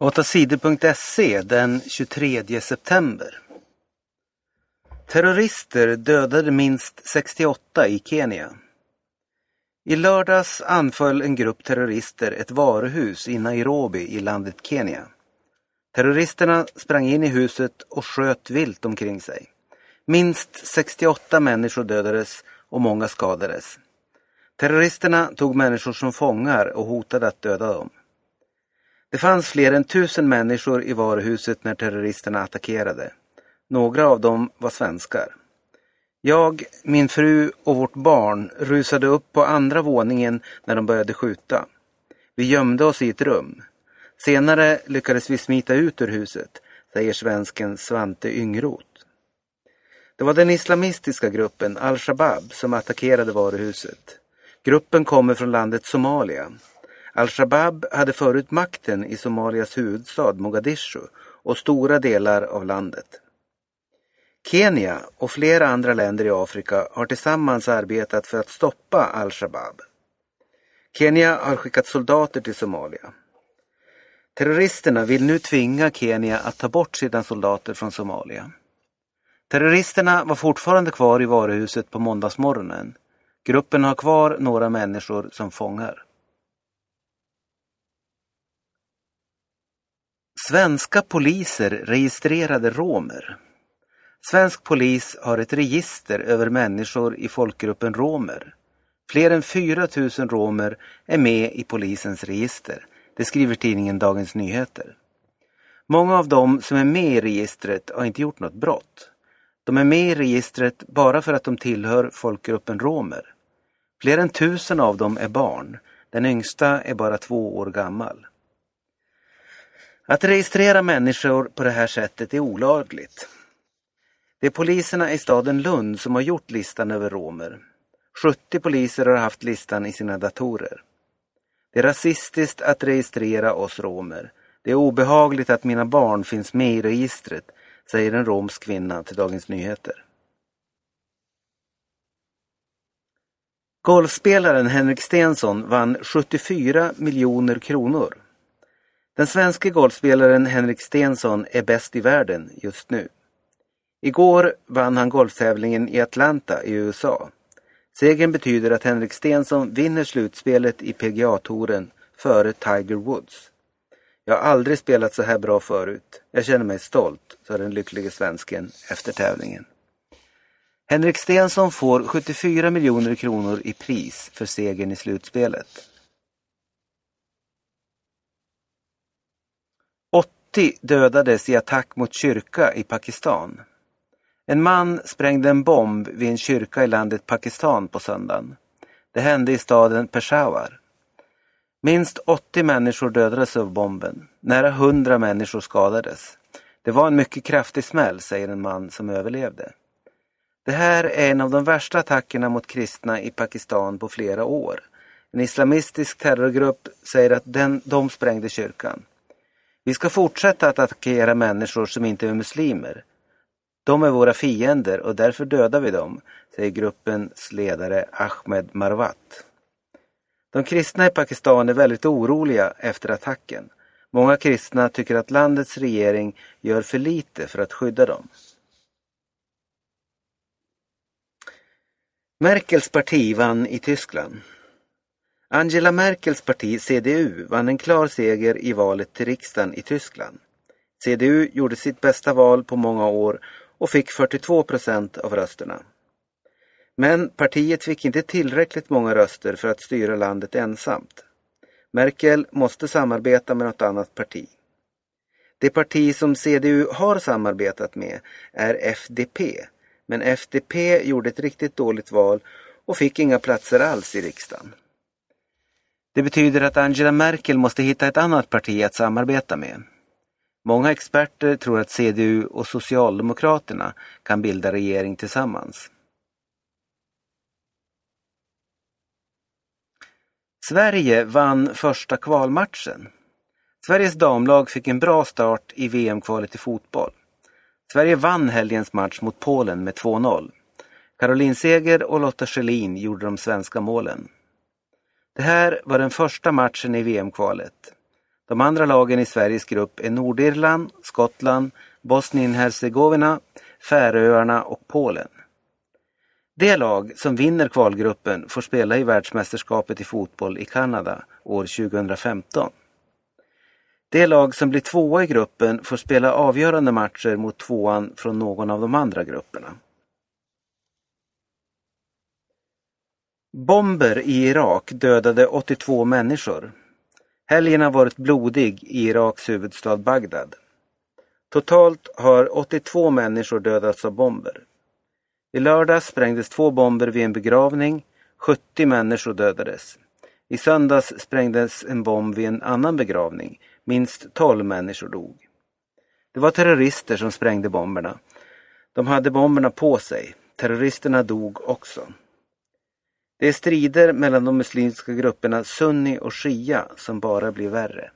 8sidor.se den 23 september. Terrorister dödade minst 68 i Kenya. I lördags anföll en grupp terrorister ett varuhus i Nairobi i landet Kenya. Terroristerna sprang in i huset och sköt vilt omkring sig. Minst 68 människor dödades och många skadades. Terroristerna tog människor som fångar och hotade att döda dem. Det fanns fler än tusen människor i varuhuset när terroristerna attackerade. Några av dem var svenskar. Jag, min fru och vårt barn rusade upp på andra våningen när de började skjuta. Vi gömde oss i ett rum. Senare lyckades vi smita ut ur huset, säger svensken Svante Yngroth. Det var den islamistiska gruppen Al-Shabaab som attackerade varuhuset. Gruppen kommer från landet Somalia. Al-Shabaab hade förut makten i Somalias huvudstad Mogadishu och stora delar av landet. Kenya och flera andra länder i Afrika har tillsammans arbetat för att stoppa Al-Shabaab. Kenya har skickat soldater till Somalia. Terroristerna vill nu tvinga Kenya att ta bort sina soldater från Somalia. Terroristerna var fortfarande kvar i varuhuset på måndagsmorgonen. Gruppen har kvar några människor som fångar. Svenska poliser registrerade romer. Svensk polis har ett register över människor i folkgruppen romer. Fler än 4 000 romer är med i polisens register. Det skriver tidningen Dagens Nyheter. Många av dem som är med i registret har inte gjort något brott. De är med i registret bara för att de tillhör folkgruppen romer. Fler än tusen av dem är barn. Den yngsta är bara två år gammal. Att registrera människor på det här sättet är olagligt. Det är poliserna i staden Lund som har gjort listan över romer. 70 poliser har haft listan i sina datorer. Det är rasistiskt att registrera oss romer. Det är obehagligt att mina barn finns med i registret, säger en romsk kvinna till Dagens Nyheter. Golfspelaren Henrik Stensson vann 74 miljoner kronor. Den svenska golfspelaren Henrik Stensson är bäst i världen just nu. Igår vann han golftävlingen i Atlanta i USA. Segern betyder att Henrik Stensson vinner slutspelet i PGA-touren före Tiger Woods. Jag har aldrig spelat så här bra förut. Jag känner mig stolt, sa den lycklige svensken efter tävlingen. Henrik Stensson får 74 miljoner kronor i pris för segern i slutspelet. 80 dödades i attack mot kyrka i Pakistan. En man sprängde en bomb vid en kyrka i landet Pakistan på söndagen. Det hände i staden Peshawar. Minst 80 människor dödades av bomben. Nära 100 människor skadades. Det var en mycket kraftig smäll, säger en man som överlevde. Det här är en av de värsta attackerna mot kristna i Pakistan på flera år. En islamistisk terrorgrupp säger att den, de sprängde kyrkan. Vi ska fortsätta att attackera människor som inte är muslimer. De är våra fiender och därför dödar vi dem, säger gruppens ledare Ahmed Marwat. De kristna i Pakistan är väldigt oroliga efter attacken. Många kristna tycker att landets regering gör för lite för att skydda dem. Merkels parti vann i Tyskland. Angela Merkels parti CDU vann en klar seger i valet till riksdagen i Tyskland. CDU gjorde sitt bästa val på många år och fick 42 procent av rösterna. Men partiet fick inte tillräckligt många röster för att styra landet ensamt. Merkel måste samarbeta med något annat parti. Det parti som CDU har samarbetat med är FDP, men FDP gjorde ett riktigt dåligt val och fick inga platser alls i riksdagen. Det betyder att Angela Merkel måste hitta ett annat parti att samarbeta med. Många experter tror att CDU och Socialdemokraterna kan bilda regering tillsammans. Sverige vann första kvalmatchen. Sveriges damlag fick en bra start i VM-kvalet i fotboll. Sverige vann helgens match mot Polen med 2-0. Caroline Seger och Lotta Schelin gjorde de svenska målen. Det här var den första matchen i VM-kvalet. De andra lagen i Sveriges grupp är Nordirland, Skottland, Bosnien-Hercegovina, Färöarna och Polen. Det lag som vinner kvalgruppen får spela i världsmästerskapet i fotboll i Kanada år 2015. Det lag som blir tvåa i gruppen får spela avgörande matcher mot tvåan från någon av de andra grupperna. Bomber i Irak dödade 82 människor. Helgen har varit blodig i Iraks huvudstad Bagdad. Totalt har 82 människor dödats av bomber. I lördags sprängdes två bomber vid en begravning. 70 människor dödades. I söndags sprängdes en bomb vid en annan begravning. Minst 12 människor dog. Det var terrorister som sprängde bomberna. De hade bomberna på sig. Terroristerna dog också. Det är strider mellan de muslimska grupperna sunni och shia som bara blir värre.